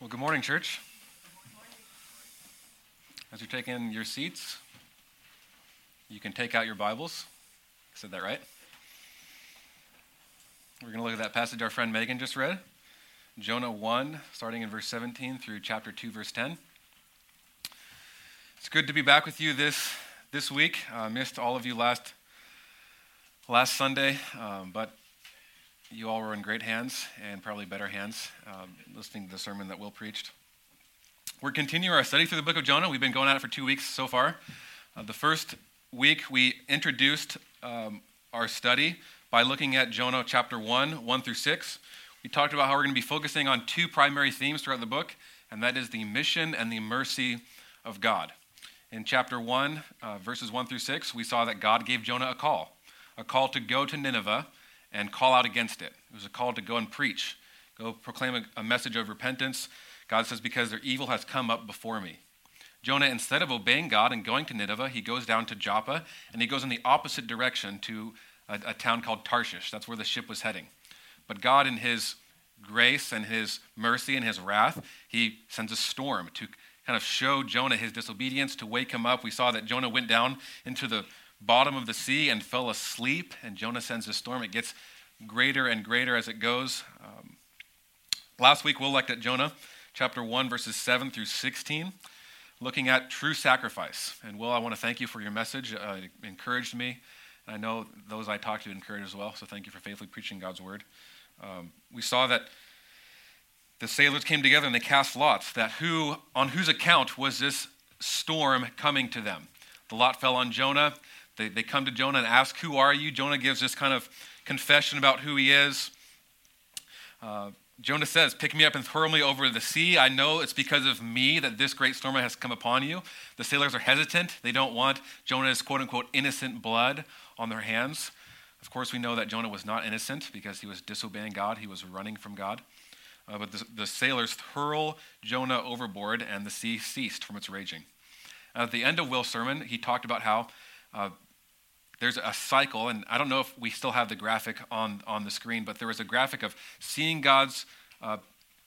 Well, good morning, church. As you're taking your seats, you can take out your Bibles. I said that right? We're going to look at that passage our friend Megan just read Jonah 1, starting in verse 17 through chapter 2, verse 10. It's good to be back with you this, this week. I uh, missed all of you last, last Sunday, um, but you all were in great hands and probably better hands um, listening to the sermon that Will preached. We're continuing our study through the book of Jonah. We've been going at it for two weeks so far. Uh, the first week, we introduced um, our study by looking at Jonah chapter 1, 1 through 6. We talked about how we're going to be focusing on two primary themes throughout the book, and that is the mission and the mercy of God. In chapter 1, uh, verses 1 through 6, we saw that God gave Jonah a call, a call to go to Nineveh and call out against it. It was a call to go and preach, go proclaim a, a message of repentance. God says, Because their evil has come up before me. Jonah, instead of obeying God and going to Nineveh, he goes down to Joppa and he goes in the opposite direction to a, a town called Tarshish. That's where the ship was heading. But God, in his grace and his mercy and his wrath, he sends a storm to kind of show Jonah his disobedience, to wake him up. We saw that Jonah went down into the bottom of the sea and fell asleep, and Jonah sends a storm. It gets greater and greater as it goes. Um, last week, Will looked at Jonah, chapter 1, verses 7 through 16, looking at true sacrifice. And Will, I want to thank you for your message. Uh, it encouraged me. And I know those I talked to encouraged as well, so thank you for faithfully preaching God's word. Um, we saw that the sailors came together and they cast lots that who on whose account was this storm coming to them the lot fell on jonah they, they come to Jonah and ask, Who are you? Jonah gives this kind of confession about who he is. Uh, Jonah says, Pick me up and throw me over the sea. I know it's because of me that this great storm has come upon you. The sailors are hesitant. They don't want Jonah's quote unquote innocent blood on their hands. Of course, we know that Jonah was not innocent because he was disobeying God, he was running from God. Uh, but the, the, sailors hurl Jonah overboard, and the sea ceased from its raging. at the end of Will's sermon, he talked about how uh, there's a cycle, and I don't know if we still have the graphic on, on the screen, but there was a graphic of seeing God's uh,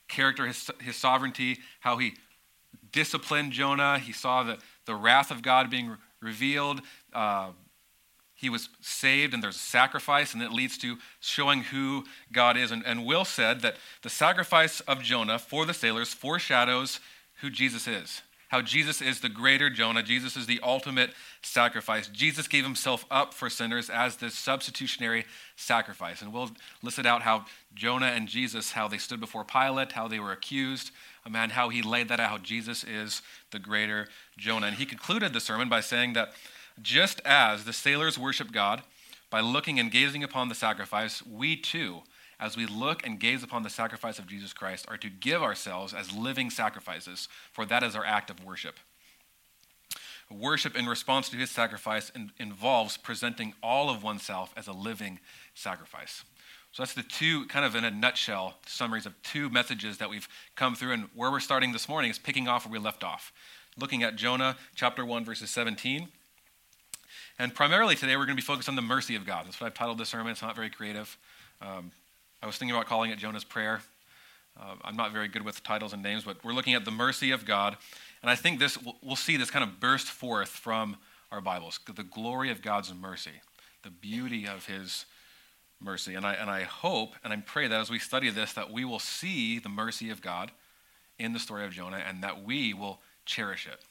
character, his, his sovereignty, how he disciplined Jonah. He saw the, the wrath of God being re- revealed. Uh, he was saved, and there's a sacrifice, and it leads to showing who God is. And, and Will said that the sacrifice of Jonah for the sailors foreshadows who Jesus is how Jesus is the greater Jonah. Jesus is the ultimate sacrifice. Jesus gave himself up for sinners as this substitutionary sacrifice. And we'll list it out how Jonah and Jesus, how they stood before Pilate, how they were accused, and how he laid that out, how Jesus is the greater Jonah. And he concluded the sermon by saying that just as the sailors worship God by looking and gazing upon the sacrifice, we too as we look and gaze upon the sacrifice of Jesus Christ, are to give ourselves as living sacrifices, for that is our act of worship. Worship in response to his sacrifice in, involves presenting all of oneself as a living sacrifice. So that's the two, kind of in a nutshell, summaries of two messages that we've come through. And where we're starting this morning is picking off where we left off, looking at Jonah chapter 1, verses 17. And primarily today, we're going to be focused on the mercy of God. That's what I've titled this sermon. It's not very creative. Um, I was thinking about calling it Jonah's Prayer. Uh, I'm not very good with titles and names, but we're looking at the mercy of God. And I think this, we'll see this kind of burst forth from our Bibles the glory of God's mercy, the beauty of His mercy. And I, and I hope and I pray that as we study this, that we will see the mercy of God in the story of Jonah and that we will cherish it.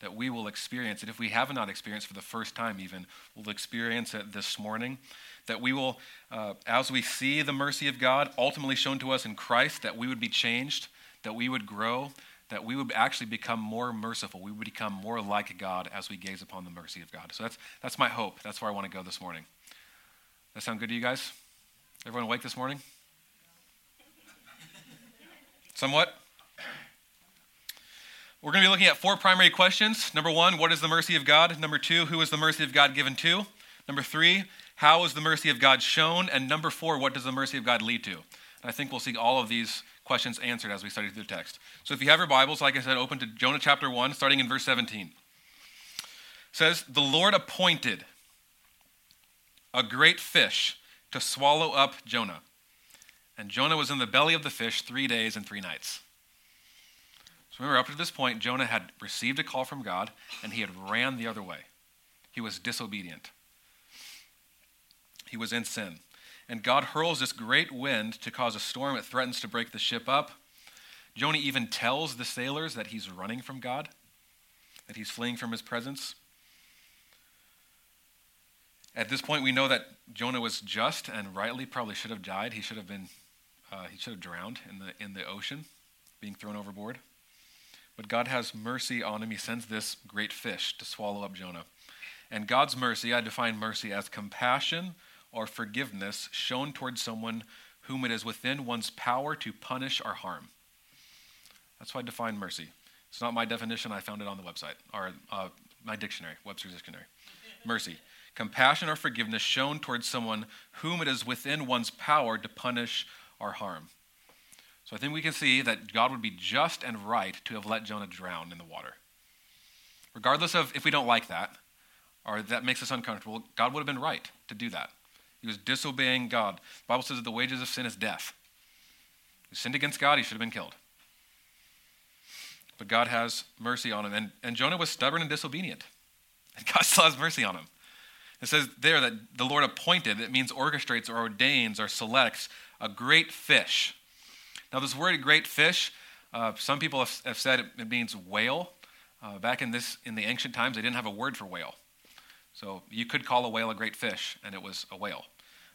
That we will experience it. If we have not experienced for the first time, even, we'll experience it this morning that we will, uh, as we see the mercy of God ultimately shown to us in Christ, that we would be changed, that we would grow, that we would actually become more merciful. We would become more like God as we gaze upon the mercy of God. So that's, that's my hope. That's where I want to go this morning. That sound good to you guys? Everyone awake this morning? Somewhat? We're going to be looking at four primary questions. Number one, what is the mercy of God? Number two, who is the mercy of God given to? Number three, how is the mercy of God shown? And number four, what does the mercy of God lead to? And I think we'll see all of these questions answered as we study through the text. So if you have your Bibles, like I said, open to Jonah chapter 1, starting in verse 17. It says, The Lord appointed a great fish to swallow up Jonah. And Jonah was in the belly of the fish three days and three nights. So remember, up to this point, Jonah had received a call from God and he had ran the other way. He was disobedient. He was in sin. And God hurls this great wind to cause a storm. It threatens to break the ship up. Jonah even tells the sailors that he's running from God, that he's fleeing from his presence. At this point, we know that Jonah was just and rightly probably should have died. He should have been, uh, he should have drowned in the in the ocean, being thrown overboard. But God has mercy on him. He sends this great fish to swallow up Jonah. And God's mercy, I define mercy as compassion or forgiveness shown towards someone whom it is within one's power to punish or harm. That's why I define mercy. It's not my definition. I found it on the website, or uh, my dictionary, Webster's Dictionary. Mercy compassion or forgiveness shown towards someone whom it is within one's power to punish or harm. So I think we can see that God would be just and right to have let Jonah drown in the water. Regardless of if we don't like that or that makes us uncomfortable, God would have been right to do that. He was disobeying God. The Bible says that the wages of sin is death. He sinned against God, he should have been killed. But God has mercy on him. And, and Jonah was stubborn and disobedient. And God still has mercy on him. It says there that the Lord appointed, it means orchestrates or ordains or selects a great fish. Now, this word great fish, uh, some people have, have, said it, means whale. Uh, back in, this, in the ancient times, they didn't have a word for whale. So you could call a whale a great fish, and it was a whale.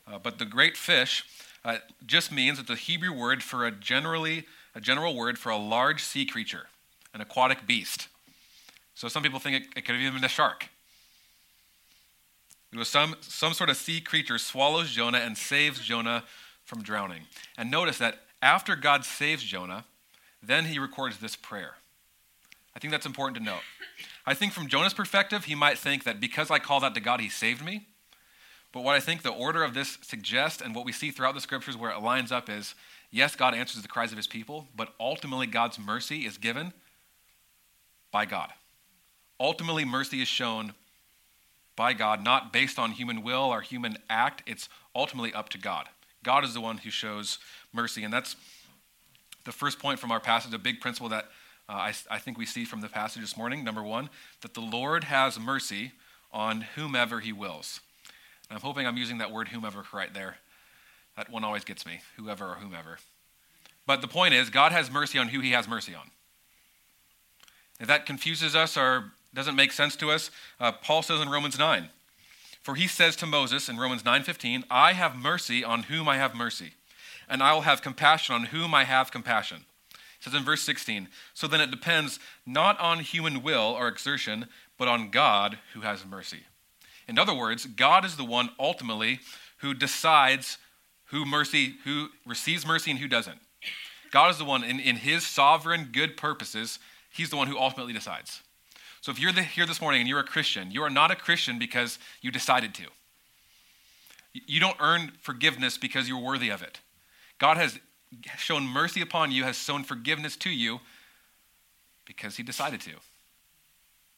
Uh, but the great fish uh, just means it's a Hebrew word for a generally a general word for a large sea creature, an aquatic beast. So some people think it, it could have even been a shark. It was some, some sort of sea creature swallows Jonah and saves Jonah from drowning. And notice that after God saves Jonah, then he records this prayer. I think that's important to note. I think from Jonah's perspective, he might think that because I called out to God, he saved me. But what I think the order of this suggests, and what we see throughout the scriptures where it lines up, is yes, God answers the cries of his people, but ultimately God's mercy is given by God. Ultimately, mercy is shown by God, not based on human will or human act. It's ultimately up to God. God is the one who shows mercy. And that's the first point from our passage, a big principle that uh, I, I think we see from the passage this morning. Number one, that the Lord has mercy on whomever he wills. And I'm hoping I'm using that word whomever right there. That one always gets me, whoever or whomever. But the point is, God has mercy on who he has mercy on. If that confuses us or doesn't make sense to us, uh, Paul says in Romans 9, for he says to Moses in Romans 9:15, I have mercy on whom I have mercy, and I will have compassion on whom I have compassion. It says in verse 16, so then it depends not on human will or exertion, but on God who has mercy. In other words, God is the one ultimately who decides who mercy, who receives mercy and who doesn't. God is the one in, in his sovereign good purposes, he's the one who ultimately decides. So if you're here this morning and you're a Christian, you are not a Christian because you decided to. You don't earn forgiveness because you're worthy of it. God has shown mercy upon you, has shown forgiveness to you because he decided to,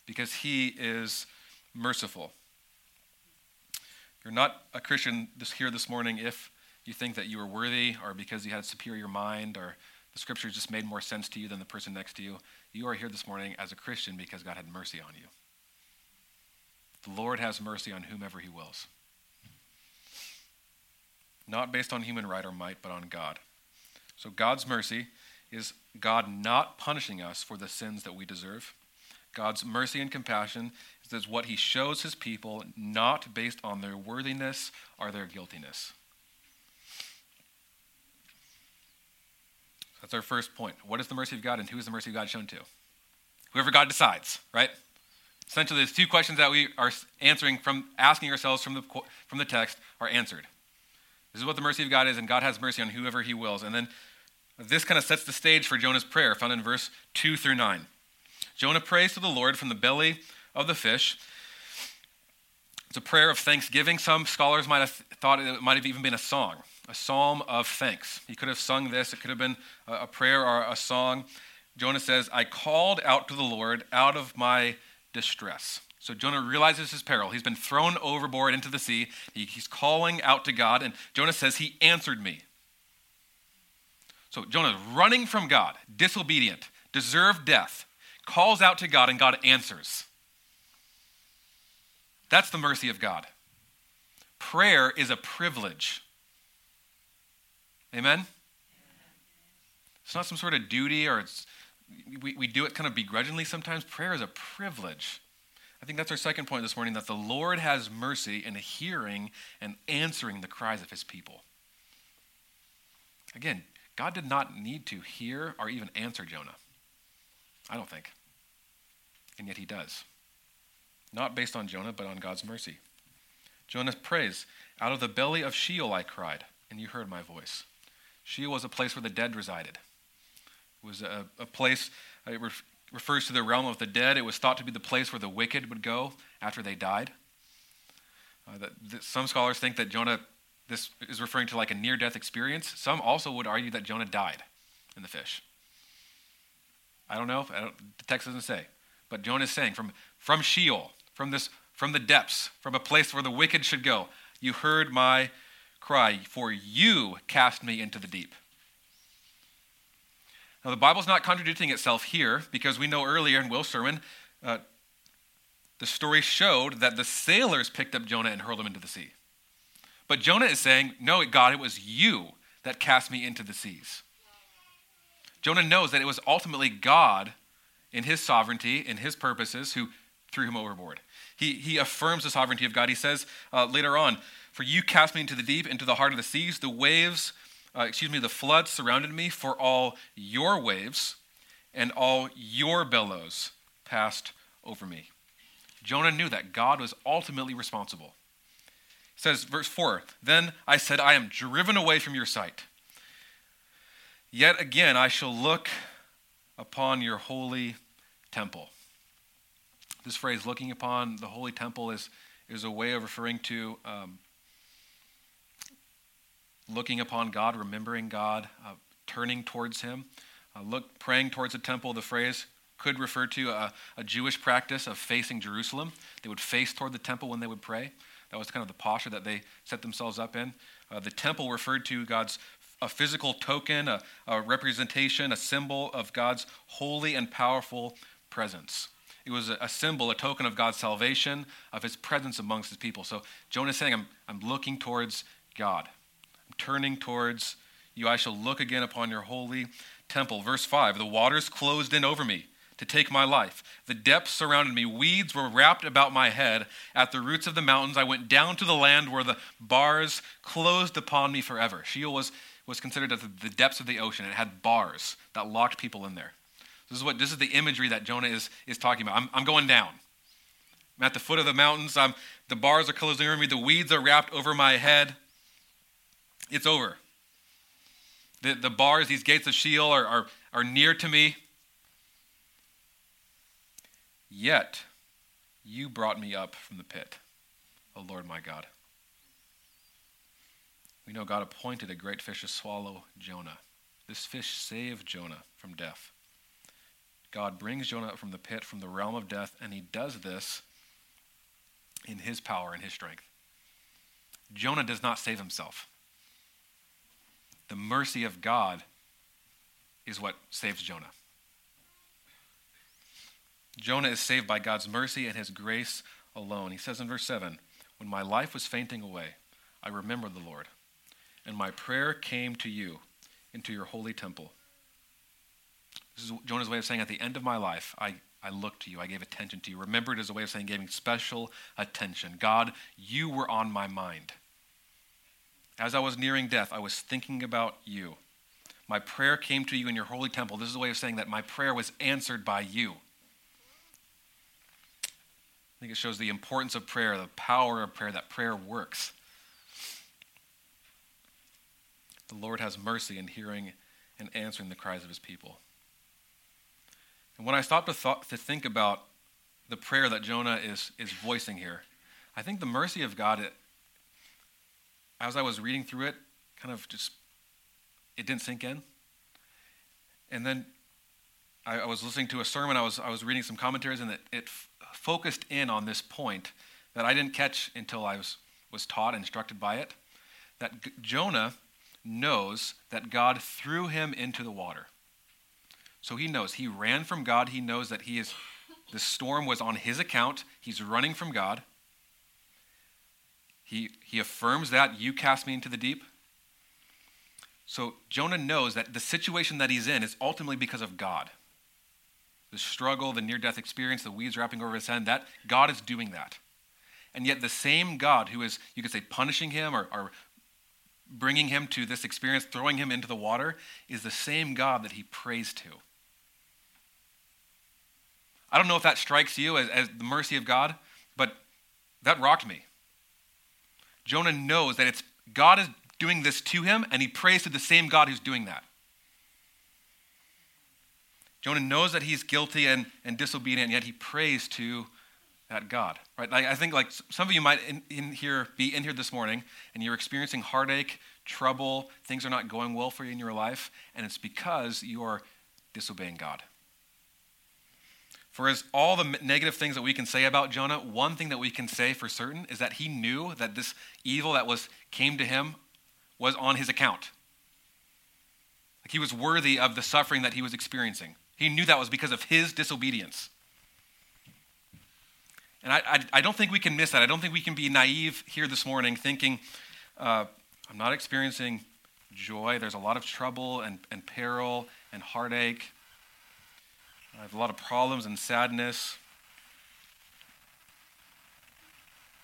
because he is merciful. You're not a Christian this, here this morning if you think that you are worthy or because you had a superior mind or the scriptures just made more sense to you than the person next to you. You are here this morning as a Christian because God had mercy on you. The Lord has mercy on whomever he wills. Not based on human right or might, but on God. So God's mercy is God not punishing us for the sins that we deserve. God's mercy and compassion is what he shows his people, not based on their worthiness or their guiltiness. That's our first point. What is the mercy of God and who is the mercy of God shown to? Whoever God decides, right? Essentially, there's two questions that we are answering from asking ourselves from the, from the text are answered. This is what the mercy of God is, and God has mercy on whoever he wills. And then this kind of sets the stage for Jonah's prayer, found in verse 2 through 9. Jonah prays to the Lord from the belly of the fish. It's a prayer of thanksgiving. Some scholars might have thought it might have even been a song a psalm of thanks. He could have sung this, it could have been a prayer or a song. Jonah says, I called out to the Lord out of my distress. So Jonah realizes his peril. He's been thrown overboard into the sea. He, he's calling out to God, and Jonah says, He answered me. So Jonah running from God, disobedient, deserved death, calls out to God, and God answers. That's the mercy of God. Prayer is a privilege. Amen? It's not some sort of duty or it's, we, we do it kind of begrudgingly sometimes. Prayer is a privilege. I think that's our second point this morning that the Lord has mercy in hearing and answering the cries of his people. Again, God did not need to hear or even answer Jonah. I don't think. And yet he does. Not based on Jonah, but on God's mercy. Jonah prays, Out of the belly of Sheol I cried, and you heard my voice. Sheol was a place where the dead resided. It was a, a place, it re- refers to the realm of the dead. It was thought to be the place where the wicked would go after they died. Uh, some scholars think that Jonah, this is referring to like a near death experience. Some also would argue that Jonah died in the fish. I don't know. I don't, the text doesn't say. But Jonah is saying, from, from Sheol, from, this, from the depths, from a place where the wicked should go, you heard my cry, for you cast me into the deep. Now, the Bible's not contradicting itself here because we know earlier in Will's sermon, uh, the story showed that the sailors picked up Jonah and hurled him into the sea. But Jonah is saying, No, God, it was you that cast me into the seas. Jonah knows that it was ultimately God, in his sovereignty, in his purposes, who threw him overboard. He, he affirms the sovereignty of God. He says uh, later on, For you cast me into the deep, into the heart of the seas. The waves, uh, excuse me, the flood surrounded me, for all your waves and all your billows passed over me. Jonah knew that God was ultimately responsible. It says, verse 4 Then I said, I am driven away from your sight. Yet again I shall look upon your holy temple. This phrase, looking upon the holy temple, is, is a way of referring to um, looking upon God, remembering God, uh, turning towards Him. Uh, look, praying towards the temple, the phrase could refer to a, a, Jewish practice of facing Jerusalem. They would face toward the temple when they would pray. That was kind of the posture that they set themselves up in. Uh, the temple referred to God's a physical token, a, a representation, a symbol of God's holy and powerful presence. It was a, symbol, a token of God's salvation, of his presence amongst his people. So Jonah is saying, I'm, I'm looking towards God. I'm turning towards you. I shall look again upon your holy temple. Verse 5 The waters closed in over me to take my life. The depths surrounded me. Weeds were wrapped about my head. At the roots of the mountains, I went down to the land where the bars closed upon me forever. Sheol was was considered at the depths of the ocean. It had bars that locked people in there. This is what this is the imagery that Jonah is, is talking about. I'm, I'm going down. I'm at the foot of the mountains. I'm, the bars are closing over me. The weeds are wrapped over my head. It's over. The, the bars, these gates of Sheol, are, are, are near to me. Yet you brought me up from the pit, O Lord my God. We know God appointed a great fish to swallow Jonah. This fish saved Jonah from death. God brings Jonah up from the pit, from the realm of death, and he does this in his power and his strength. Jonah does not save himself. The mercy of God is what saves Jonah. Jonah is saved by God's mercy and his grace alone. He says in verse 7 When my life was fainting away, I remembered the Lord and my prayer came to you into your holy temple. This is Jonah's way of saying, at the end of my life, I, I looked to you. I gave attention to you. Remembered as a way of saying, giving special attention. God, you were on my mind. As I was nearing death, I was thinking about you. My prayer came to you in your holy temple. This is a way of saying that my prayer was answered by you. I think it shows the importance of prayer, the power of prayer, that prayer works. The Lord has mercy in hearing and answering the cries of his people. And when I stopped to, thought, to think about the prayer that Jonah is, is voicing here, I think the mercy of God, it, as I was reading through it, kind of just, it didn't sink in. And then I, I was listening to a sermon, I was, I was reading some commentaries, and it, it f- focused in on this point that I didn't catch until I was, was taught, instructed by it. That G- Jonah knows that God threw him into the water. So he knows. He ran from God. He knows that he is the storm was on his account. He's running from God. He, he affirms that you cast me into the deep. So Jonah knows that the situation that he's in is ultimately because of God. The struggle, the near death experience, the weeds wrapping over his head, that God is doing that. And yet, the same God who is, you could say, punishing him or, or bringing him to this experience, throwing him into the water, is the same God that he prays to. I don't know if that strikes you as, as the mercy of God, but that rocked me. Jonah knows that it's God is doing this to him, and he prays to the same God who's doing that. Jonah knows that he's guilty and, and disobedient, and yet he prays to that God. Right? I, I think like some of you might in, in here be in here this morning, and you're experiencing heartache, trouble, things are not going well for you in your life, and it's because you are disobeying God. For as all the negative things that we can say about Jonah, one thing that we can say for certain is that he knew that this evil that was came to him was on his account. Like he was worthy of the suffering that he was experiencing. He knew that was because of his disobedience. And I, I, I don't think we can miss that. I don't think we can be naive here this morning thinking, uh, I'm not experiencing joy. There's a lot of trouble and, and peril and heartache. I have a lot of problems and sadness.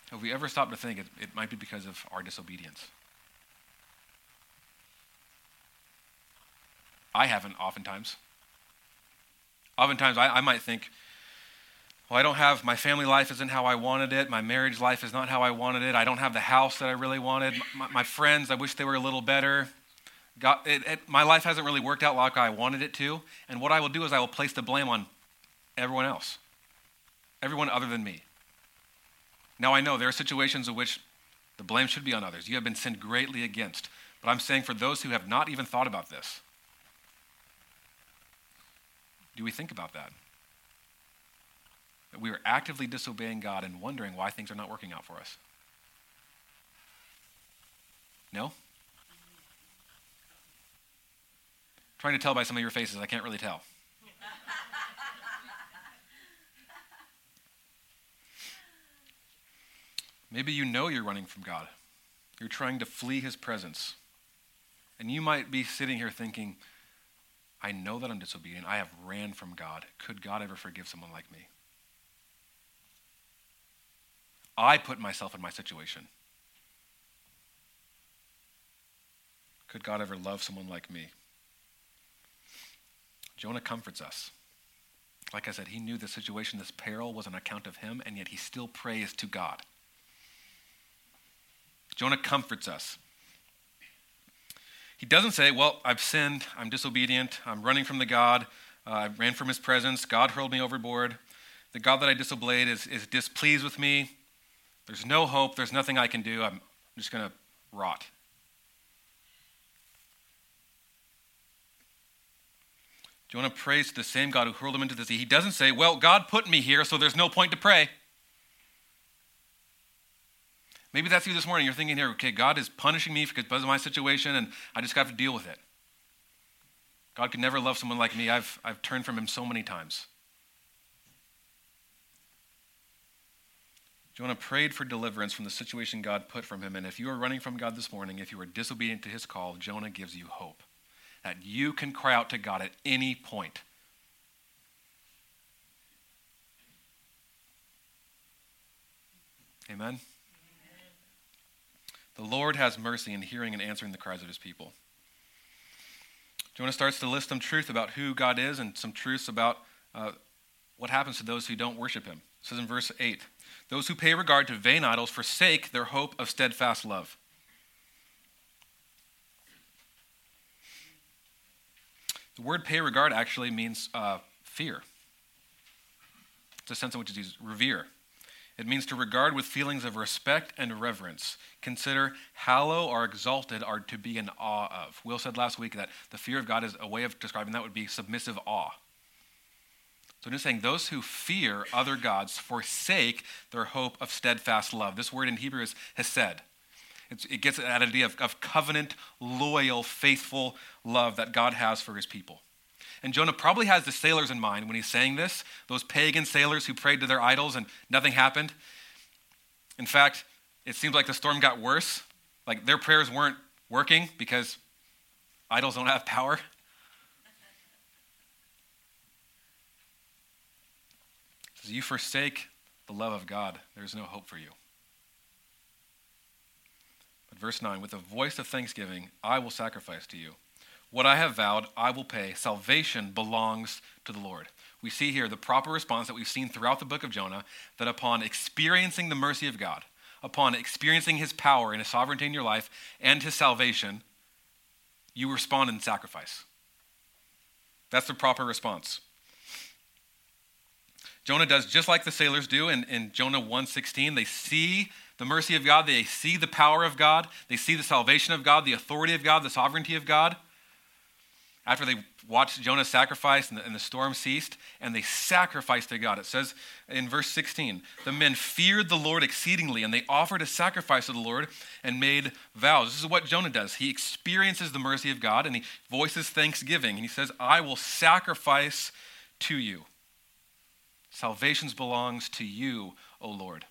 Have we ever stopped to think it, it might be because of our disobedience? I haven't oftentimes. Oftentimes, I, I might think, well, I don't have, my family life isn't how I wanted it. My marriage life is not how I wanted it. I don't have the house that I really wanted. My, my friends, I wish they were a little better. God, it, it, my life hasn't really worked out like I wanted it to. And what I will do is I will place the blame on everyone else, everyone other than me. Now, I know there are situations in which the blame should be on others. You have been sinned greatly against. But I'm saying for those who have not even thought about this, do we think about that? That we are actively disobeying God and wondering why things are not working out for us? No? Trying to tell by some of your faces, I can't really tell. Maybe you know you're running from God. You're trying to flee his presence. And you might be sitting here thinking, I know that I'm disobedient. I have ran from God. Could God ever forgive someone like me? I put myself in my situation. Could God ever love someone like me? Jonah comforts us. Like I said, he knew the situation, this peril was on account of him, and yet he still prays to God. Jonah comforts us. He doesn't say, Well, I've sinned, I'm disobedient, I'm running from the God, uh, I ran from his presence, God hurled me overboard. The God that I disobeyed is, is displeased with me. There's no hope, there's nothing I can do, I'm just going to rot. Jonah want to praise the same God who hurled him into the sea. He doesn't say, Well, God put me here, so there's no point to pray. Maybe that's you this morning. You're thinking here, okay, God is punishing me because of my situation, and I just have to deal with it. God could never love someone like me. I've, I've turned from him so many times. Jonah prayed for deliverance from the situation God put from him. And if you are running from God this morning, if you are disobedient to his call, Jonah gives you hope that you can cry out to God at any point. Amen. The Lord has mercy in hearing and answering the cries of his people. Jonah starts to list some truth about who God is and some truths about uh, what happens to those who don't worship him. It says in verse 8 Those who pay regard to vain idols forsake their hope of steadfast love. The word pay regard actually means uh, fear. It's a sense in which it's used, revere. It means to regard with feelings of respect and reverence. Consider hallow or exalted are to be in awe of. Will said last week that the fear of God is a way of describing that would be submissive awe. So just saying those who fear other gods forsake their hope of steadfast love. This word in Hebrew is hesed. It's, it gets at idea of, of covenant, loyal, faithful love that God has for his people. And Jonah probably has the sailors in mind when he's saying this, those pagan sailors who prayed to their idols and nothing happened. In fact, it seems like the storm got worse. Like their prayers weren't working because idols don't have power. As you forsake the love of God, there's no hope for you. Verse 9, with a voice of thanksgiving, I will sacrifice to you. What I have vowed, I will pay. Salvation belongs to the Lord. We see here the proper response that we've seen throughout the book of Jonah that upon experiencing the mercy of God, upon experiencing his power and his sovereignty in your life and his salvation, you respond in sacrifice. That's the proper response. Jonah does just like the sailors do in, in Jonah 1:16. They see the mercy of God, they see the power of God, they see the salvation of God, the authority of God, the sovereignty of God. After they watched Jonah sacrifice and the, and the storm ceased, and they sacrificed to God. It says in verse 16, the men feared the Lord exceedingly, and they offered a sacrifice to the Lord and made vows. This is what Jonah does. He experiences the mercy of God and he voices thanksgiving. And he says, I will sacrifice to you. Salvation belongs to you, O Lord.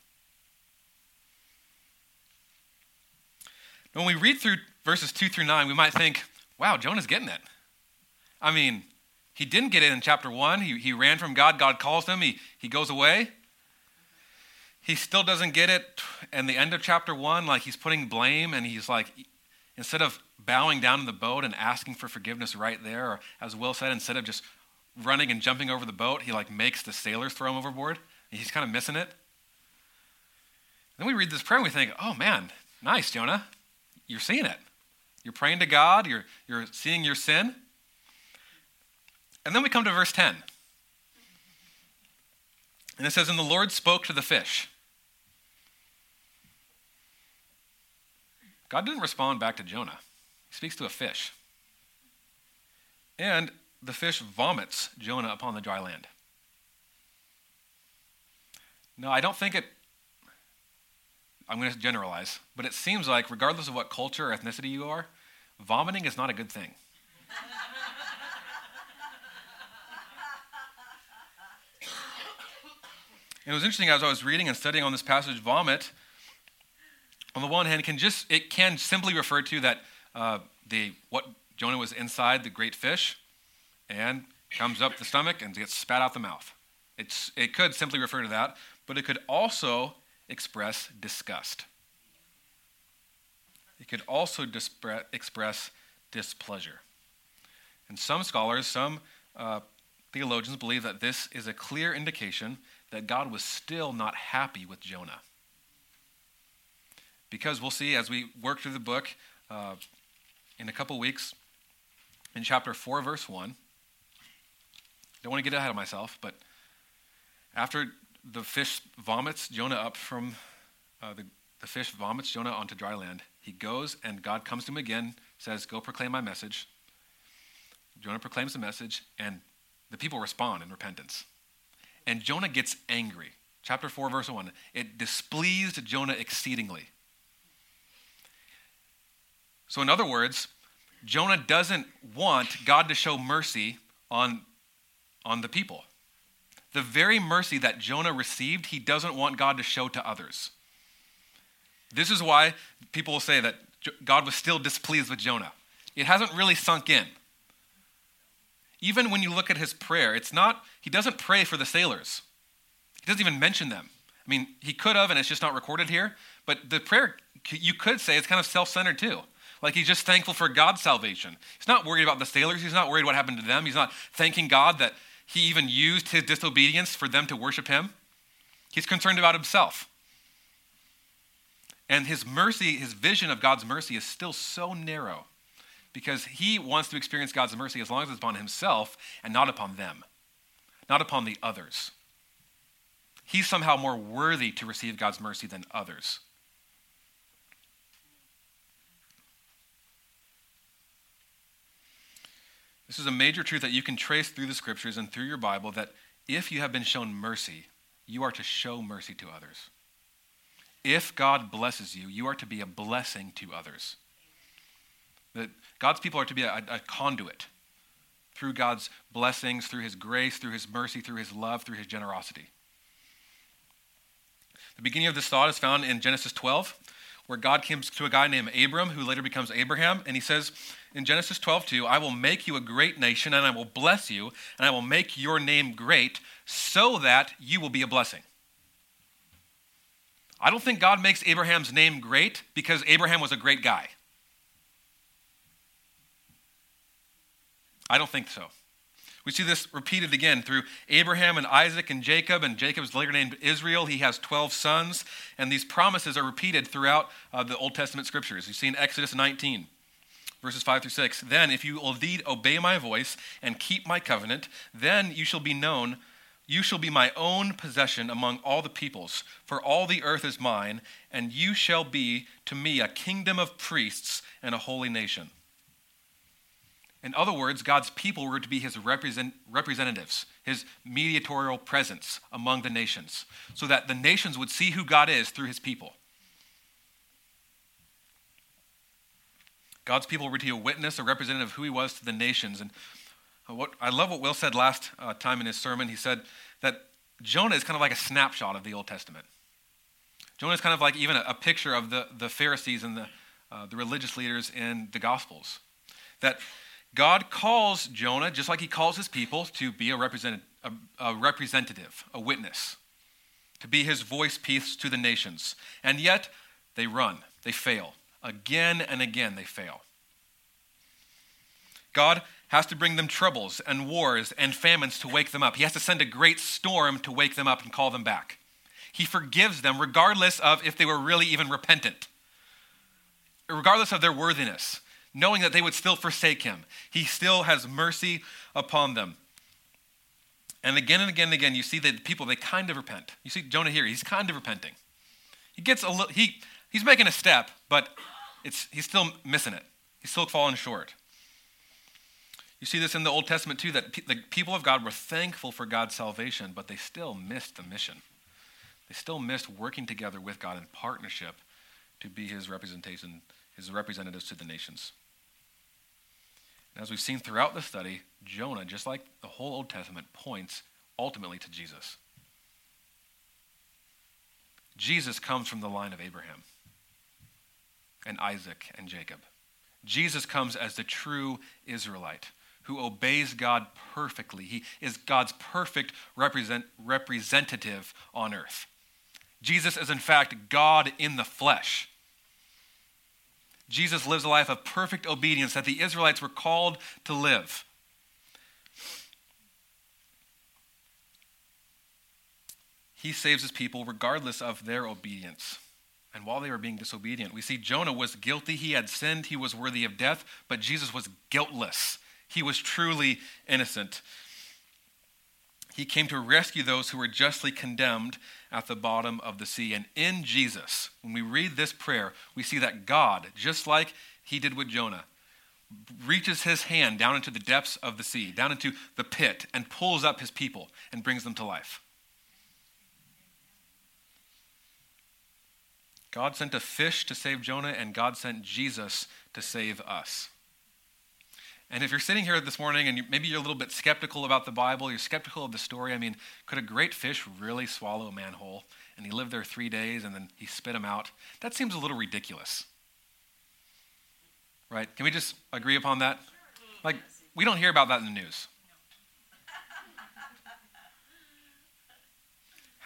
When we read through verses 2 through 9, we might think, wow, Jonah's getting it. I mean, he didn't get it in chapter 1. He, he ran from God. God calls him. He, he goes away. He still doesn't get it And the end of chapter 1. Like he's putting blame and he's like, instead of bowing down in the boat and asking for forgiveness right there, or as Will said, instead of just running and jumping over the boat, he like makes the sailors throw him overboard. He's kind of missing it. Then we read this prayer and we think, oh man, nice, Jonah. You're seeing it. You're praying to God, you're, you're seeing your sin. And then we come to verse 10. And it says, And the Lord spoke to the fish. God didn't respond back to Jonah, he speaks to a fish. And the fish vomits Jonah upon the dry land. No, I don't think it, I'm going to generalize, but it seems like, regardless of what culture or ethnicity you are, vomiting is not a good thing. it was interesting as I was reading and studying on this passage, vomit, on the one hand, can just, it can simply refer to that uh, the, what Jonah was inside the great fish, and comes up the stomach and gets spat out the mouth. It's, it could simply refer to that, but it could also express disgust. It could also dispre- express displeasure. And some scholars, some uh, theologians believe that this is a clear indication that God was still not happy with Jonah. Because we'll see as we work through the book uh, in a couple weeks, in chapter 4, verse 1, don't want to get ahead of myself, but after the fish vomits Jonah up from uh, the, the fish vomits Jonah onto dry land, he goes and God comes to him again, says, Go proclaim my message. Jonah proclaims the message, and the people respond in repentance. And Jonah gets angry. Chapter 4, verse 1. It displeased Jonah exceedingly. So, in other words, Jonah doesn't want God to show mercy on on the people. The very mercy that Jonah received, he doesn't want God to show to others. This is why people will say that God was still displeased with Jonah. It hasn't really sunk in. Even when you look at his prayer, it's not, he doesn't pray for the sailors. He doesn't even mention them. I mean, he could have, and it's just not recorded here. But the prayer, you could say, it's kind of self centered too. Like he's just thankful for God's salvation. He's not worried about the sailors. He's not worried what happened to them. He's not thanking God that he even used his disobedience for them to worship him. He's concerned about himself. And his mercy, his vision of God's mercy is still so narrow because he wants to experience God's mercy as long as it's upon himself and not upon them, not upon the others. He's somehow more worthy to receive God's mercy than others. This is a major truth that you can trace through the scriptures and through your Bible that if you have been shown mercy, you are to show mercy to others. If God blesses you, you are to be a blessing to others. That God's people are to be a, a conduit through God's blessings, through his grace, through his mercy, through his love, through his generosity. The beginning of this thought is found in Genesis 12, where God comes to a guy named Abram, who later becomes Abraham, and he says in Genesis 12, 2, I will make you a great nation, and I will bless you, and I will make your name great, so that you will be a blessing. I don't think God makes Abraham's name great because Abraham was a great guy. I don't think so. We see this repeated again through Abraham and Isaac and Jacob, and Jacob's later named Israel. He has 12 sons, and these promises are repeated throughout uh, the Old Testament scriptures. You see in Exodus 19, verses 5 through 6. Then, if you will indeed obey my voice and keep my covenant, then you shall be known, you shall be my own possession among all the peoples, for all the earth is mine, and you shall be to me a kingdom of priests and a holy nation. In other words, God's people were to be his represent, representatives, his mediatorial presence among the nations, so that the nations would see who God is through his people. God's people were to be a witness, a representative of who he was to the nations. And what, I love what Will said last uh, time in his sermon. He said that Jonah is kind of like a snapshot of the Old Testament. Jonah is kind of like even a, a picture of the, the Pharisees and the, uh, the religious leaders in the Gospels. That God calls Jonah, just like he calls his people, to be a, represent, a, a representative, a witness, to be his voice piece to the nations. And yet, they run, they fail. Again and again, they fail. God has to bring them troubles and wars and famines to wake them up. He has to send a great storm to wake them up and call them back. He forgives them regardless of if they were really even repentant, regardless of their worthiness knowing that they would still forsake him. He still has mercy upon them. And again and again and again, you see that people, they kind of repent. You see Jonah here, he's kind of repenting. He gets a little, he, he's making a step, but it's, he's still missing it. He's still falling short. You see this in the Old Testament too, that the people of God were thankful for God's salvation, but they still missed the mission. They still missed working together with God in partnership to be his representation, his representatives to the nations. And as we've seen throughout the study, Jonah, just like the whole Old Testament, points ultimately to Jesus. Jesus comes from the line of Abraham and Isaac and Jacob. Jesus comes as the true Israelite who obeys God perfectly. He is God's perfect represent, representative on earth. Jesus is, in fact, God in the flesh. Jesus lives a life of perfect obedience that the Israelites were called to live. He saves his people regardless of their obedience. And while they were being disobedient, we see Jonah was guilty. He had sinned. He was worthy of death. But Jesus was guiltless. He was truly innocent. He came to rescue those who were justly condemned at the bottom of the sea. And in Jesus, when we read this prayer, we see that God, just like he did with Jonah, reaches his hand down into the depths of the sea, down into the pit, and pulls up his people and brings them to life. God sent a fish to save Jonah, and God sent Jesus to save us. And if you're sitting here this morning and you, maybe you're a little bit skeptical about the Bible, you're skeptical of the story, I mean, could a great fish really swallow a man whole? And he lived there three days and then he spit him out? That seems a little ridiculous. Right? Can we just agree upon that? Like, we don't hear about that in the news.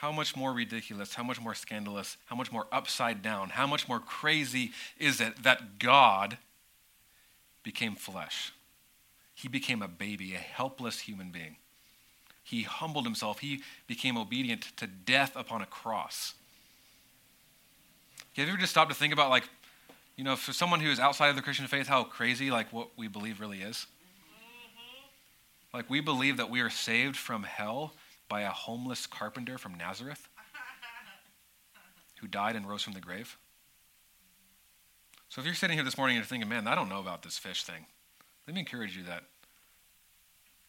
How much more ridiculous, how much more scandalous, how much more upside down, how much more crazy is it that God became flesh? He became a baby, a helpless human being. He humbled himself. He became obedient to death upon a cross. Have you ever just stopped to think about, like, you know, for someone who is outside of the Christian faith, how crazy, like, what we believe really is? Like, we believe that we are saved from hell by a homeless carpenter from Nazareth who died and rose from the grave. So if you're sitting here this morning and you're thinking, man, I don't know about this fish thing, let me encourage you that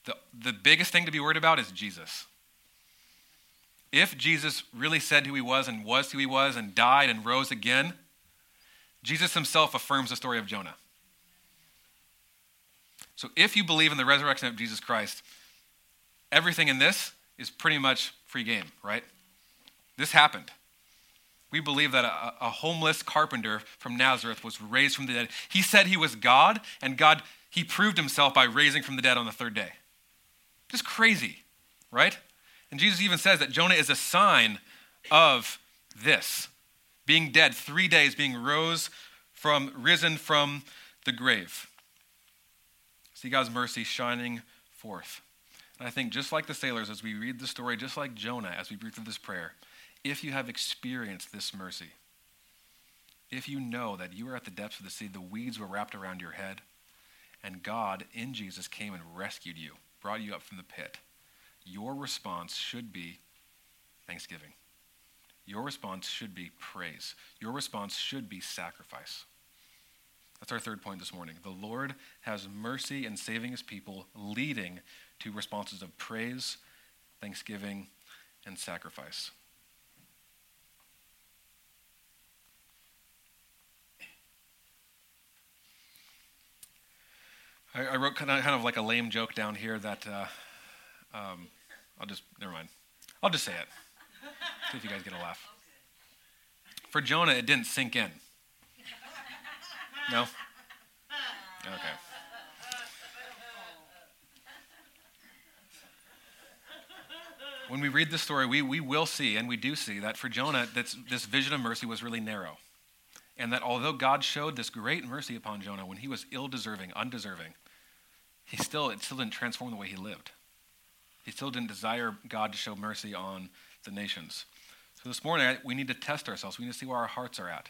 the, the biggest thing to be worried about is Jesus. If Jesus really said who he was and was who he was and died and rose again, Jesus himself affirms the story of Jonah. So if you believe in the resurrection of Jesus Christ, everything in this is pretty much free game, right? This happened. We believe that a, a, homeless carpenter from Nazareth was raised from the dead. He said he was God, and God, he proved himself by raising from the dead on the third day. Just crazy, right? And Jesus even says that Jonah is a sign of this being dead three days, being rose from, risen from the grave. See God's mercy shining forth. And I think just like the sailors, as we read the story, just like Jonah, as we read through this prayer, if you have experienced this mercy, if you know that you were at the depths of the sea, the weeds were wrapped around your head, and God in Jesus came and rescued you, brought you up from the pit, your response should be thanksgiving. Your response should be praise. Your response should be sacrifice. That's our third point this morning. The Lord has mercy in saving his people, leading to responses of praise, thanksgiving, and sacrifice. I, I wrote kind of, kind of like a lame joke down here that uh, um, I'll just, never mind. I'll just say it. See if you guys get a laugh. For Jonah, it didn't sink in. No? Okay. When we read the story, we, we will see, and we do see, that for Jonah, that's, this vision of mercy was really narrow. And that although God showed this great mercy upon Jonah when he was ill deserving, undeserving, he still, it still didn't transform the way he lived. He still didn't desire God to show mercy on the nations. So this morning, we need to test ourselves. We need to see where our hearts are at.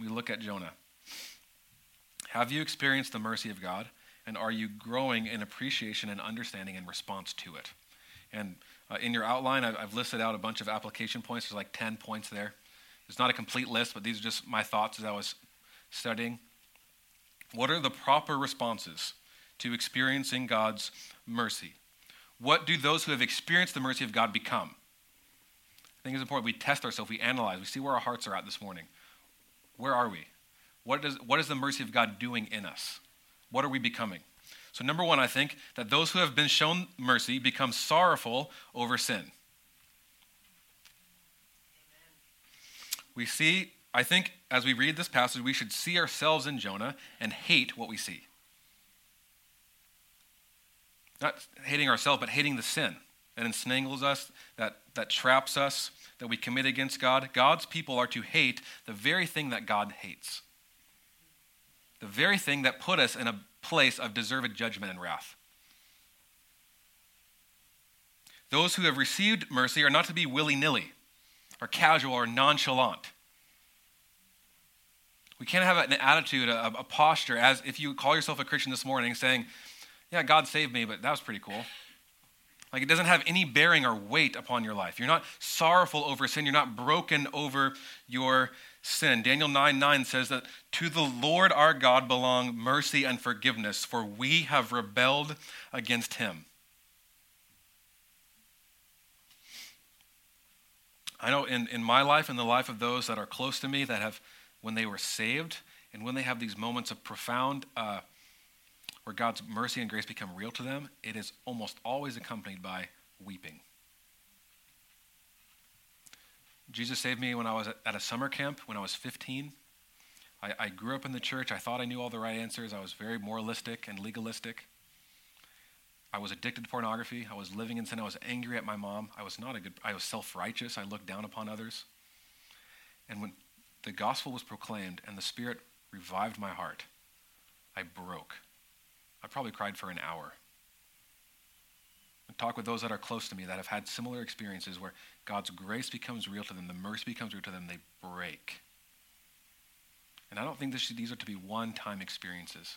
We look at Jonah. Have you experienced the mercy of God? And are you growing in appreciation and understanding in response to it? And uh, in your outline, I've, I've listed out a bunch of application points. There's like 10 points there. It's not a complete list, but these are just my thoughts as I was studying. What are the proper responses to experiencing God's mercy? What do those who have experienced the mercy of God become? I think it's important we test ourselves, we analyze, we see where our hearts are at this morning. Where are we? What, does, what is the mercy of God doing in us? What are we becoming? So, number one, I think that those who have been shown mercy become sorrowful over sin. We see, I think, as we read this passage, we should see ourselves in Jonah and hate what we see. Not hating ourselves, but hating the sin that ensnangles us, that, that traps us, that we commit against God. God's people are to hate the very thing that God hates, the very thing that put us in a place of deserved judgment and wrath. Those who have received mercy are not to be willy nilly, or casual, or nonchalant. We can't have an attitude, a, a, posture, as if you call yourself a Christian this morning, saying, Yeah, God saved me, but that was pretty cool. Like it doesn't have any bearing or weight upon your life. You're not sorrowful over sin, you're not broken over your sin. Daniel 9 9 says that to the Lord our God belong mercy and forgiveness, for we have rebelled against him. I know in, in my life and the life of those that are close to me that have, when they were saved, and when they have these moments of profound, uh, where God's mercy and grace become real to them, it is almost always accompanied by weeping. Jesus saved me when I was at a summer camp when I was 15. I, I, grew up in the church. I thought I knew all the right answers. I was very moralistic and legalistic. I was addicted to pornography. I was living in sin. I was angry at my mom. I was not a good, I was self righteous. I looked down upon others. And when the gospel was proclaimed and the Spirit revived my heart, I broke. I probably cried for an hour talk with those that are close to me that have had similar experiences where God's grace becomes real to them, the mercy becomes real to them, they break. And I don't think this, these are to be one time experiences.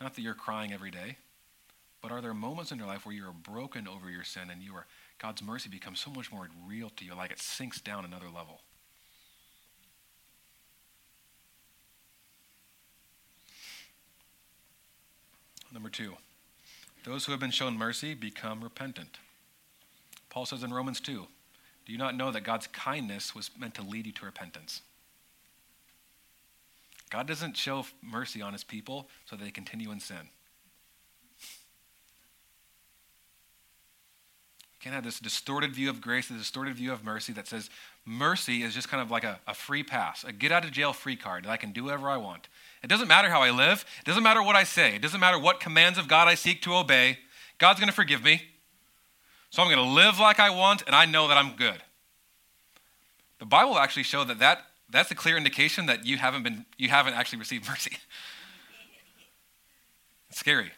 Not that you're crying every day, but are there moments in your life where you are broken over your sin and you are God's mercy becomes so much more real to you, like it sinks down another level? Number two. Those who have been shown mercy become repentant. Paul says in Romans 2 Do you not know that God's kindness was meant to lead you to repentance? God doesn't show mercy on his people so they continue in sin. You can't have this distorted view of grace, a distorted view of mercy that says mercy is just kind of like a, a free pass, a get out of jail free card that I can do whatever I want. It doesn't matter how I live, it doesn't matter what I say, it doesn't matter what commands of God I seek to obey. God's going to forgive me. So I'm going to live like I want, and I know that I'm good. The Bible actually shows that, that that's a clear indication that you haven't been you haven't actually received mercy. it's scary.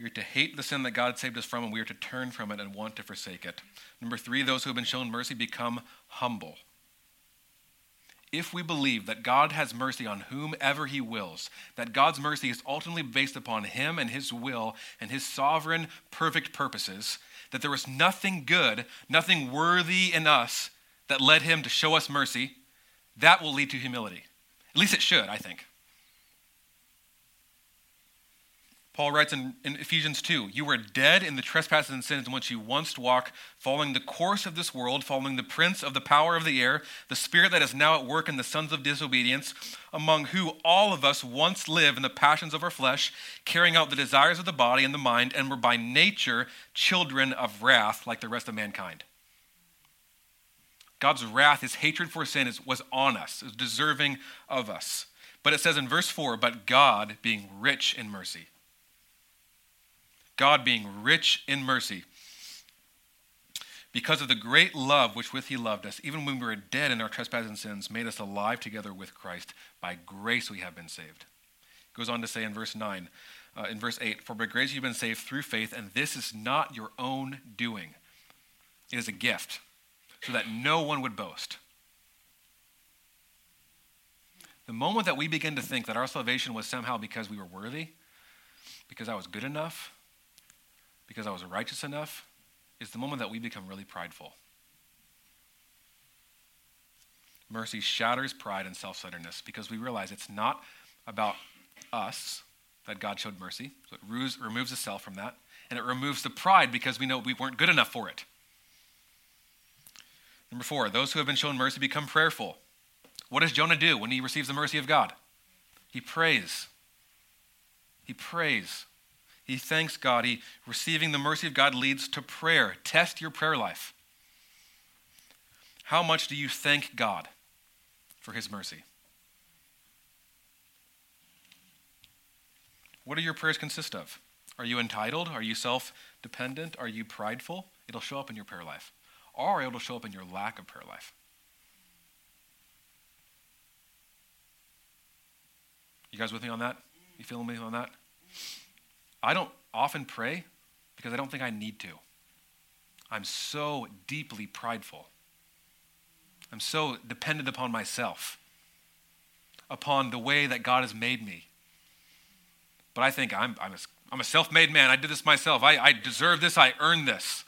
We are to hate the sin that God saved us from, and we are to turn from it and want to forsake it. Number three, those who have been shown mercy become humble. If we believe that God has mercy on whomever he wills, that God's mercy is ultimately based upon him and his will and his sovereign, perfect purposes, that there was nothing good, nothing worthy in us that led him to show us mercy, that will lead to humility. At least it should, I think. Paul writes in, in, Ephesians 2 You were dead in the trespasses and sins in which you once walked, following the course of this world, following the prince of the power of the air, the spirit that is now at work in the sons of disobedience, among who all of us once lived in the passions of our flesh, carrying out the desires of the body and the mind, and were by nature children of wrath like the rest of mankind. God's wrath, his hatred for sin, is, was on us, is deserving of us. But it says in verse 4 But God, being rich in mercy, God being rich in mercy, because of the great love which with he loved us, even when we were dead in our trespasses and sins, made us alive together with Christ. By grace we have been saved. It goes on to say in verse 9, uh, in verse 8, For by grace you've been saved through faith, and this is not your own doing. It is a gift, so that no one would boast. The moment that we begin to think that our salvation was somehow because we were worthy, because I was good enough, because I was righteous enough is the moment that we become really prideful. Mercy shatters pride and self centeredness because we realize it's not about us that God showed mercy. So it removes the self from that. And it removes the pride because we know we weren't good enough for it. Number four, those who have been shown mercy become prayerful. What does Jonah do when he receives the mercy of God? He prays. He prays. He thanks God. He receiving the mercy of God leads to prayer. Test your prayer life. How much do you thank God for his mercy? What do your prayers consist of? Are you entitled? Are you self dependent? Are you prideful? It'll show up in your prayer life. Or it'll show up in your lack of prayer life. You guys with me on that? You feeling me on that? I don't often pray because I don't think I need to. I'm so deeply prideful. I'm so dependent upon myself, upon the way that God has made me. But I think I'm, I'm a, I'm a self made man. I did this myself. I, I deserve this. I earned this.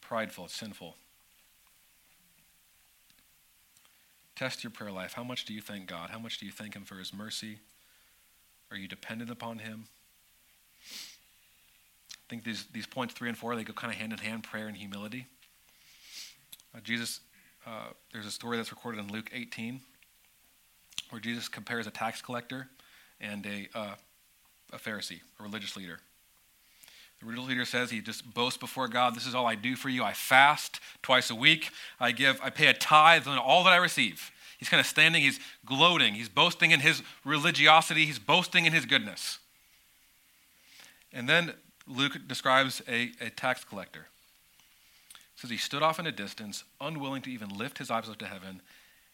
Prideful, it's sinful. Test your prayer life. How much do you thank God? How much do you thank Him for His mercy? Are you dependent upon Him? I think these, these points three and four, they go kind of hand in hand prayer and humility. Uh, Jesus, uh, there's a story that's recorded in Luke 18 where Jesus compares a tax collector and a, uh, a Pharisee, a religious leader. The religious leader says he just boasts before God, This is all I do for you. I fast twice a week. I give, I pay a tithe on all that I receive. He's kind of standing, he's gloating, he's boasting in his religiosity, he's boasting in his goodness. And then Luke describes a, a tax collector. Says he stood off in a distance, unwilling to even lift his eyes up to heaven,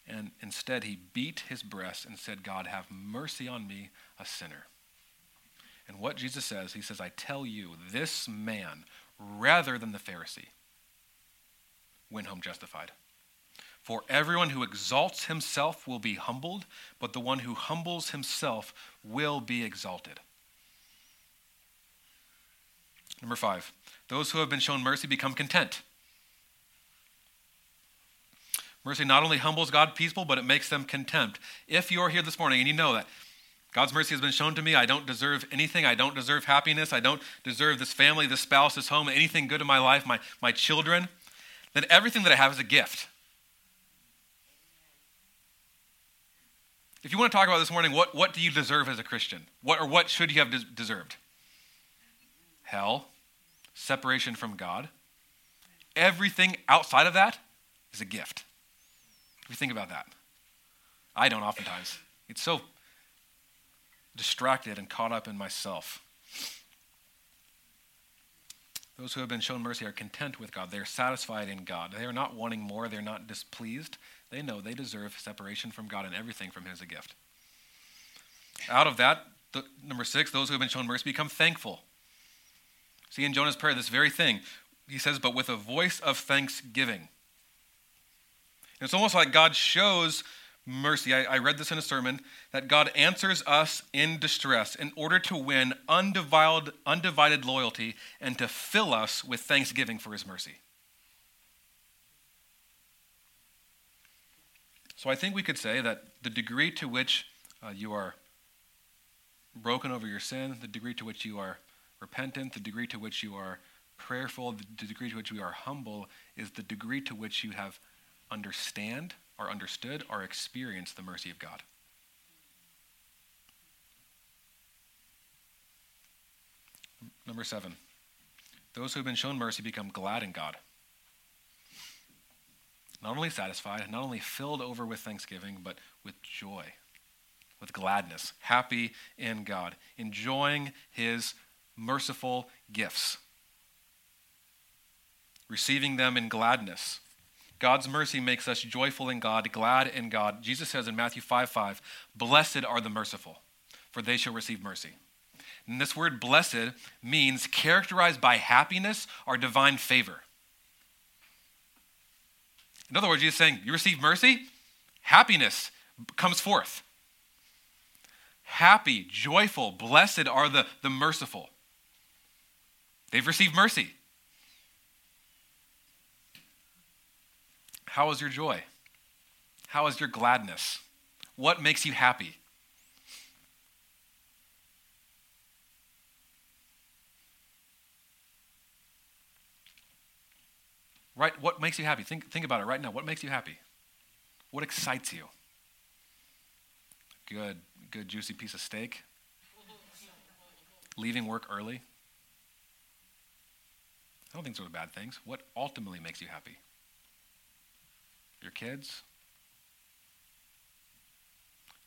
and instead he beat his breast and said, God, have mercy on me, a sinner. And what Jesus says, he says, I tell you, this man, rather than the Pharisee, went home justified. For everyone who exalts himself will be humbled, but the one who humbles himself will be exalted. Number five, those who have been shown mercy become content. Mercy not only humbles God's people, but it makes them content. If you're here this morning and you know that God's mercy has been shown to me, I don't deserve anything, I don't deserve happiness, I don't deserve this family, this spouse, this home, anything good in my life, my, my children, then everything that I have is a gift. If you want to talk about this morning, what, what do you deserve as a Christian? What, or what should you have des- deserved? Hell, separation from God. Everything outside of that is a gift. If you think about that, I don't oftentimes. It's so distracted and caught up in myself. Those who have been shown mercy are content with God. They are satisfied in God. They are not wanting more. They're not displeased. They know they deserve separation from God and everything from Him as a gift. Out of that, the, number six, those who have been shown mercy become thankful. See in Jonah's prayer, this very thing. He says, but with a voice of thanksgiving. And it's almost like God shows mercy. I, I, read this in a sermon that God answers us in distress in order to win undivided, undivided loyalty and to fill us with thanksgiving for his mercy. So I think we could say that the degree to which uh, you are broken over your sin, the degree to which you are repentant, the degree to which you are prayerful, the degree to which you are humble, is the degree to which you have understand or understood or experienced the mercy of God. Number seven, those who have been shown mercy become glad in God. Not only satisfied, not only filled over with thanksgiving, but with joy, with gladness, happy in God, enjoying his merciful gifts, receiving them in gladness. God's mercy makes us joyful in God, glad in God. Jesus says in Matthew 5 5, Blessed are the merciful, for they shall receive mercy. And this word blessed means characterized by happiness or divine favor. In other words, Jesus saying, You receive mercy, happiness comes forth. Happy, joyful, blessed are the, the merciful. They've received mercy. How is your joy? How is your gladness? What makes you happy? Right? What makes you happy? Think, think about it right now. What makes you happy? What excites you? Good, good juicy piece of steak? Leaving work early? I don't think those are bad things. What ultimately makes you happy? Your kids?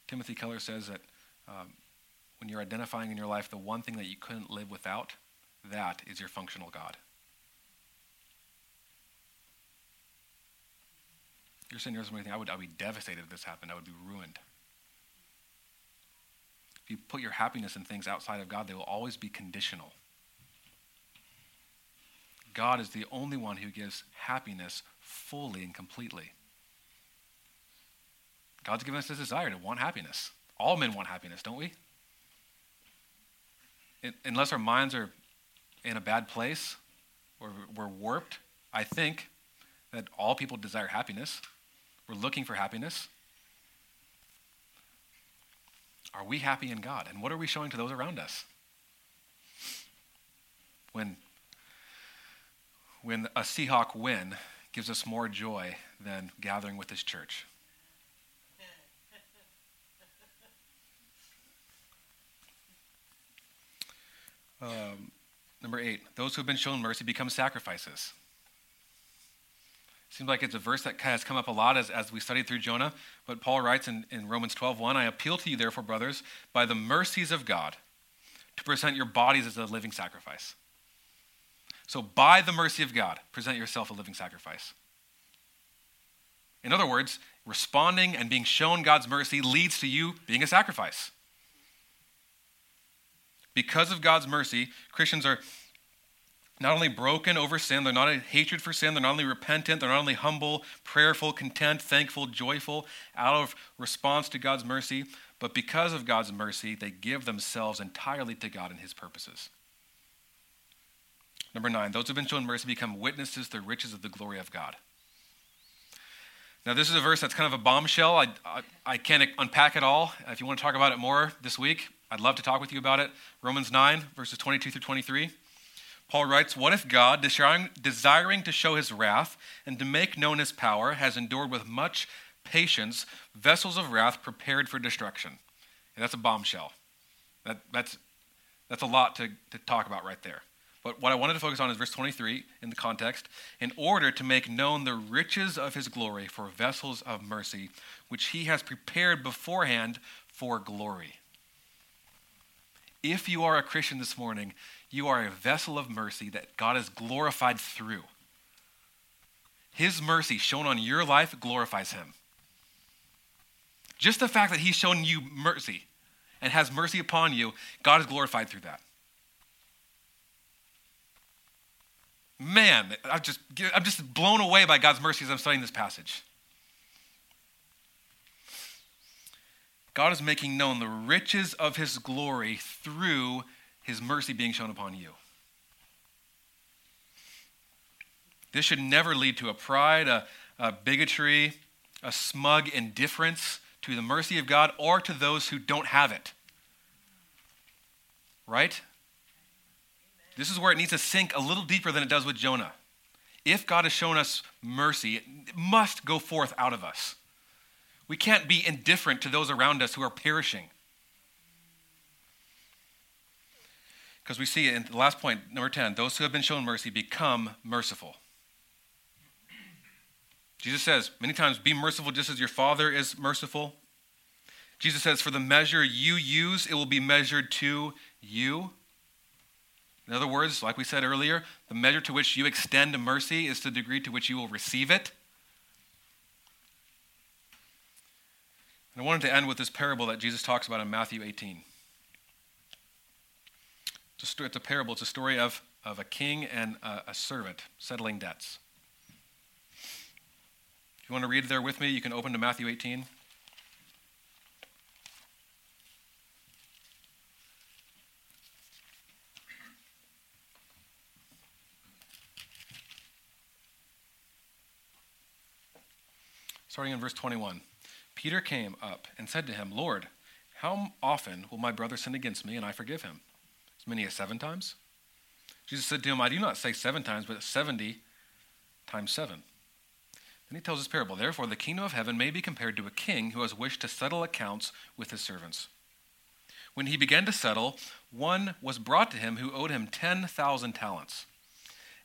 Timothy Keller says that um, when you're identifying in your life the one thing that you couldn't live without, that is your functional God. You're sitting here thinking, I would, I would be devastated if this happened. I would be ruined. If you put your happiness in things outside of God, they will always be conditional. God is the only one who gives happiness fully and completely. God's given us this desire to want happiness. All men want happiness, don't we? Unless our minds are in a bad place or we're warped, I think that all people desire happiness. We're looking for happiness. Are we happy in God? And what are we showing to those around us? When, when a Seahawk win gives us more joy than gathering with this church. Um, number eight, those who have been shown mercy become sacrifices. Seems like it's a verse that has come up a lot as, as we studied through Jonah. But Paul writes in, in Romans 12 1, I appeal to you, therefore, brothers, by the mercies of God, to present your bodies as a living sacrifice. So, by the mercy of God, present yourself a living sacrifice. In other words, responding and being shown God's mercy leads to you being a sacrifice. Because of God's mercy, Christians are not only broken over sin, they're not a hatred for sin, they're not only repentant, they're not only humble, prayerful, content, thankful, joyful, out of response to God's mercy, but because of God's mercy, they give themselves entirely to God and His purposes. Number nine, those who have been shown mercy become witnesses to the riches of the glory of God. Now, this is a verse that's kind of a bombshell. I, I, I can't unpack it all. If you want to talk about it more this week, I'd love to talk with you about it. Romans 9, verses 22 through 23. Paul writes, What if God, desiring, to show his wrath and to make known his power, has endured with much patience, vessels of wrath prepared for destruction. And that's a bombshell. That, that's, that's a lot to, to talk about right there. But what I wanted to focus on is verse 23 in the context. In order to make known the riches of his glory for vessels of mercy, which he has prepared beforehand for glory. If you are a Christian this morning, you are a vessel of mercy that God is glorified through. His mercy shown on your life glorifies him. Just the fact that he's shown you mercy and has mercy upon you, God is glorified through that. Man, I'm just, I'm just blown away by God's mercy as I'm studying this passage. God is making known the riches of his glory through his mercy being shown upon you. This should never lead to a pride, a, a bigotry, a smug indifference to the mercy of God or to those who don't have it. Right? This is where it needs to sink a little deeper than it does with Jonah. If God has shown us mercy, it must go forth out of us. We can't be indifferent to those around us who are perishing. Because we see in the last point, number 10, those who have been shown mercy become merciful. Jesus says many times, Be merciful just as your Father is merciful. Jesus says, For the measure you use, it will be measured to you. In other words, like we said earlier, the measure to which you extend mercy is the degree to which you will receive it. And I wanted to end with this parable that Jesus talks about in Matthew 18. It's a, it's a parable, it's a story of, of a king and a, a servant settling debts If you want to read there with me, you can open to Matthew 18. Starting in verse 21. Peter came up and said to him, Lord, how often will my brother sin against me and I forgive him? As many as seven times? Jesus said to him, I do not say seven times, but 70 times seven. Then he tells this parable. Therefore, the kingdom of heaven may be compared to a king who has wished to settle accounts with his servants. When he began to settle, one was brought to him who owed him 10,000 talents.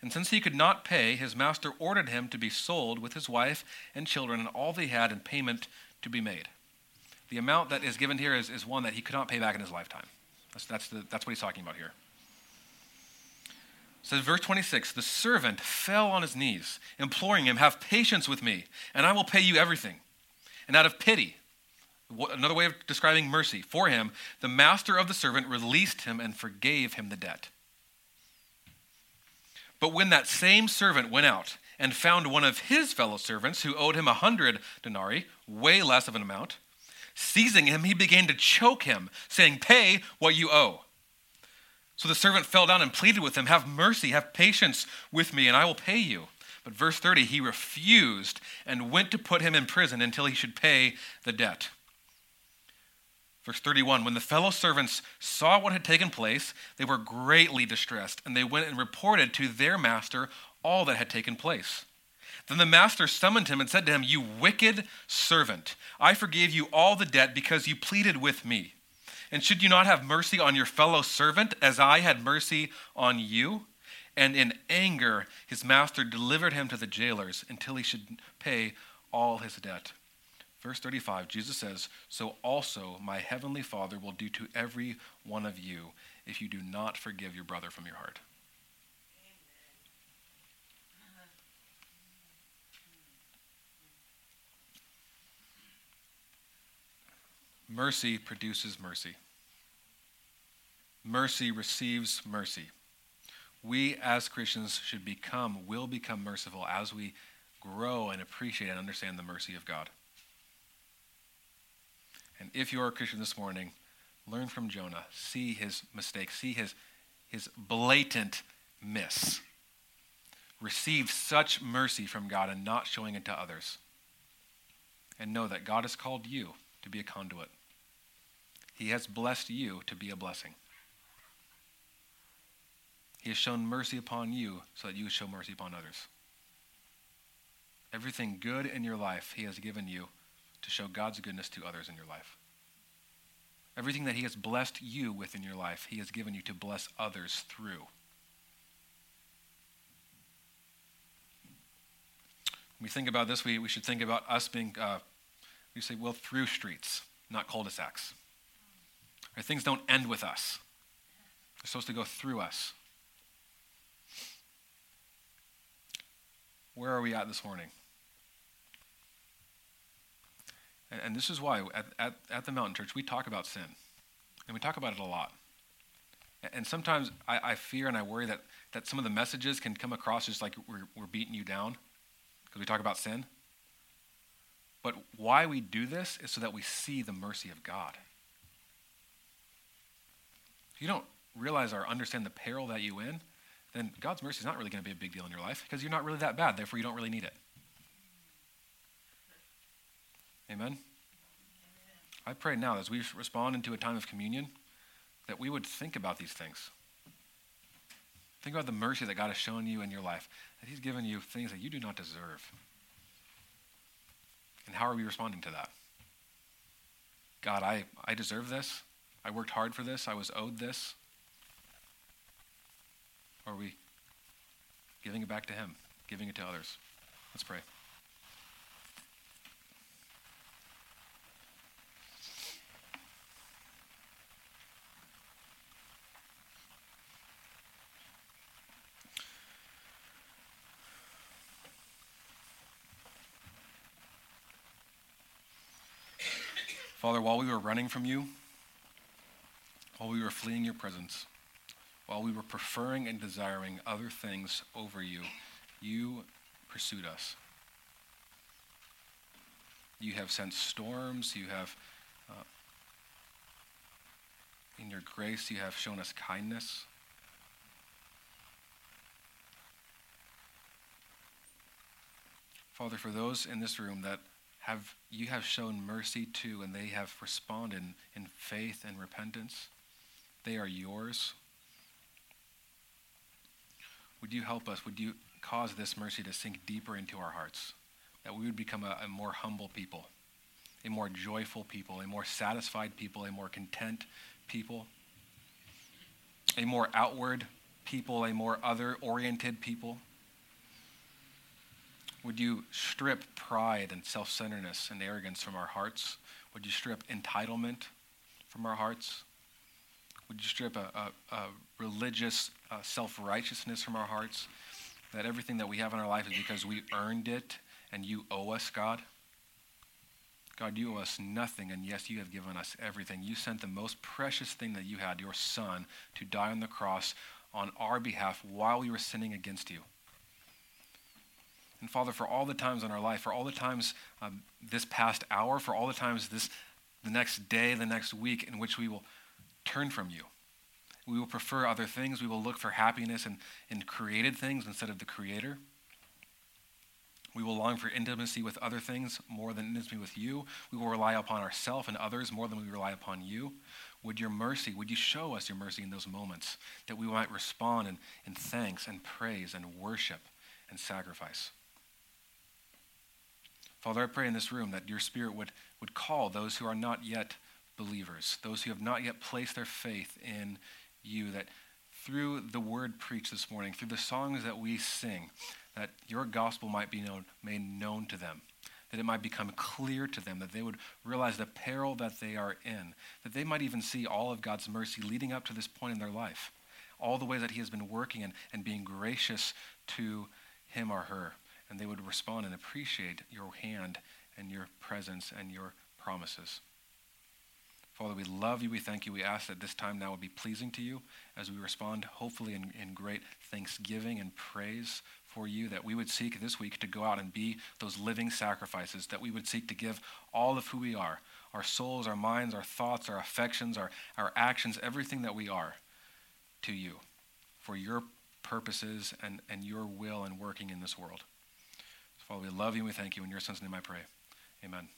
And since he could not pay, his master ordered him to be sold with his wife and children and all they had in payment to be made. The amount that is given here is, is one that he could not pay back in his lifetime. That's, that's, the, that's what he's talking about here. Says verse 26 the servant fell on his knees imploring him have patience with me and i will pay you everything and out of pity another way of describing mercy for him the master of the servant released him and forgave him the debt. But when that same servant went out and found one of his fellow servants who owed him a hundred denarii way less of an amount seizing him he began to choke him saying pay what you owe so the servant fell down and pleaded with him, Have mercy, have patience with me, and I will pay you. But verse 30, he refused and went to put him in prison until he should pay the debt. Verse 31 When the fellow servants saw what had taken place, they were greatly distressed, and they went and reported to their master all that had taken place. Then the master summoned him and said to him, You wicked servant, I forgave you all the debt because you pleaded with me. And should you not have mercy on your fellow servant as I had mercy on you? And in anger, his master delivered him to the jailers until he should pay all his debt. Verse 35, Jesus says, So also my heavenly Father will do to every one of you if you do not forgive your brother from your heart. Mercy produces mercy. Mercy receives mercy. We as Christians should become, will become merciful as we grow and appreciate and understand the mercy of God. And if you are a Christian this morning, learn from Jonah. See his mistake, see his, his blatant miss. Receive such mercy from God and not showing it to others. And know that God has called you to be a conduit. He has blessed you to be a blessing. He has shown mercy upon you so that you show mercy upon others. Everything good in your life He has given you to show God's goodness to others in your life. Everything that He has blessed you with in your life, He has given you to bless others through. When we think about this, we, we should think about us being, uh, we say, well, through streets, not cul-de-sacs. Right? Things don't end with us. They're supposed to go through us. Where are we at this morning? And, and this is why at, at, at the Mountain Church, we talk about sin. And we talk about it a lot. And sometimes I, I, fear and I worry that, that some of the messages can come across just like we're, we're beating you down because we talk about sin. But why we do this is so that we see the mercy of God. If you don't realize or understand the peril that you in, then God's mercy is not really going to be a big deal in your life because you're not really that bad. Therefore, you don't really need it. Amen? I pray now as we respond into a time of communion that we would think about these things. Think about the mercy that God has shown you in your life, that He's given you things that you do not deserve. And how are we responding to that? God, I, I deserve this. I worked hard for this. I was owed this. Or are we giving it back to Him, giving it to others? Let's pray. Father, while we were running from you, while we were fleeing your presence, while we were preferring and desiring other things over you, you pursued us. You have sent storms. You have, uh, in your grace, you have shown us kindness. Father, for those in this room that have you have shown mercy to and they have responded in faith and repentance. They are yours. Would you help us? Would you cause this mercy to sink deeper into our hearts? That we would become a, a more humble people, a more joyful people, a more satisfied people, a more content people, a more outward people, a more other oriented people. Would you strip pride and self centeredness and arrogance from our hearts? Would you strip entitlement from our hearts? Would you strip a, a, a religious uh, self righteousness from our hearts? That everything that we have in our life is because we earned it and you owe us, God? God, you owe us nothing, and yes, you have given us everything. You sent the most precious thing that you had, your Son, to die on the cross on our behalf while we were sinning against you. And Father, for all the times in our life, for all the times um, this past hour, for all the times this, the next day, the next week in which we will turn from you. We will prefer other things. We will look for happiness in, in created things instead of the Creator. We will long for intimacy with other things more than intimacy with you. We will rely upon ourselves and others more than we rely upon you. Would your mercy, would you show us your mercy in those moments that we might respond in, in thanks and praise and worship and sacrifice? Father, I pray in this room that your Spirit would, would call those who are not yet believers, those who have not yet placed their faith in you, that through the word preached this morning, through the songs that we sing, that your gospel might be known, made known to them, that it might become clear to them, that they would realize the peril that they are in, that they might even see all of God's mercy leading up to this point in their life, all the ways that He has been working and, and being gracious to him or her and they would respond and appreciate your hand and your presence and your promises. Father, we love you. We thank you. We ask that this time now would be pleasing to you as we respond, hopefully, in, in great thanksgiving and praise for you, that we would seek this week to go out and be those living sacrifices, that we would seek to give all of who we are our souls, our minds, our thoughts, our affections, our, our actions, everything that we are to you for your purposes and, and your will and working in this world. Father, we love you and we thank you. In your son's name I pray. Amen.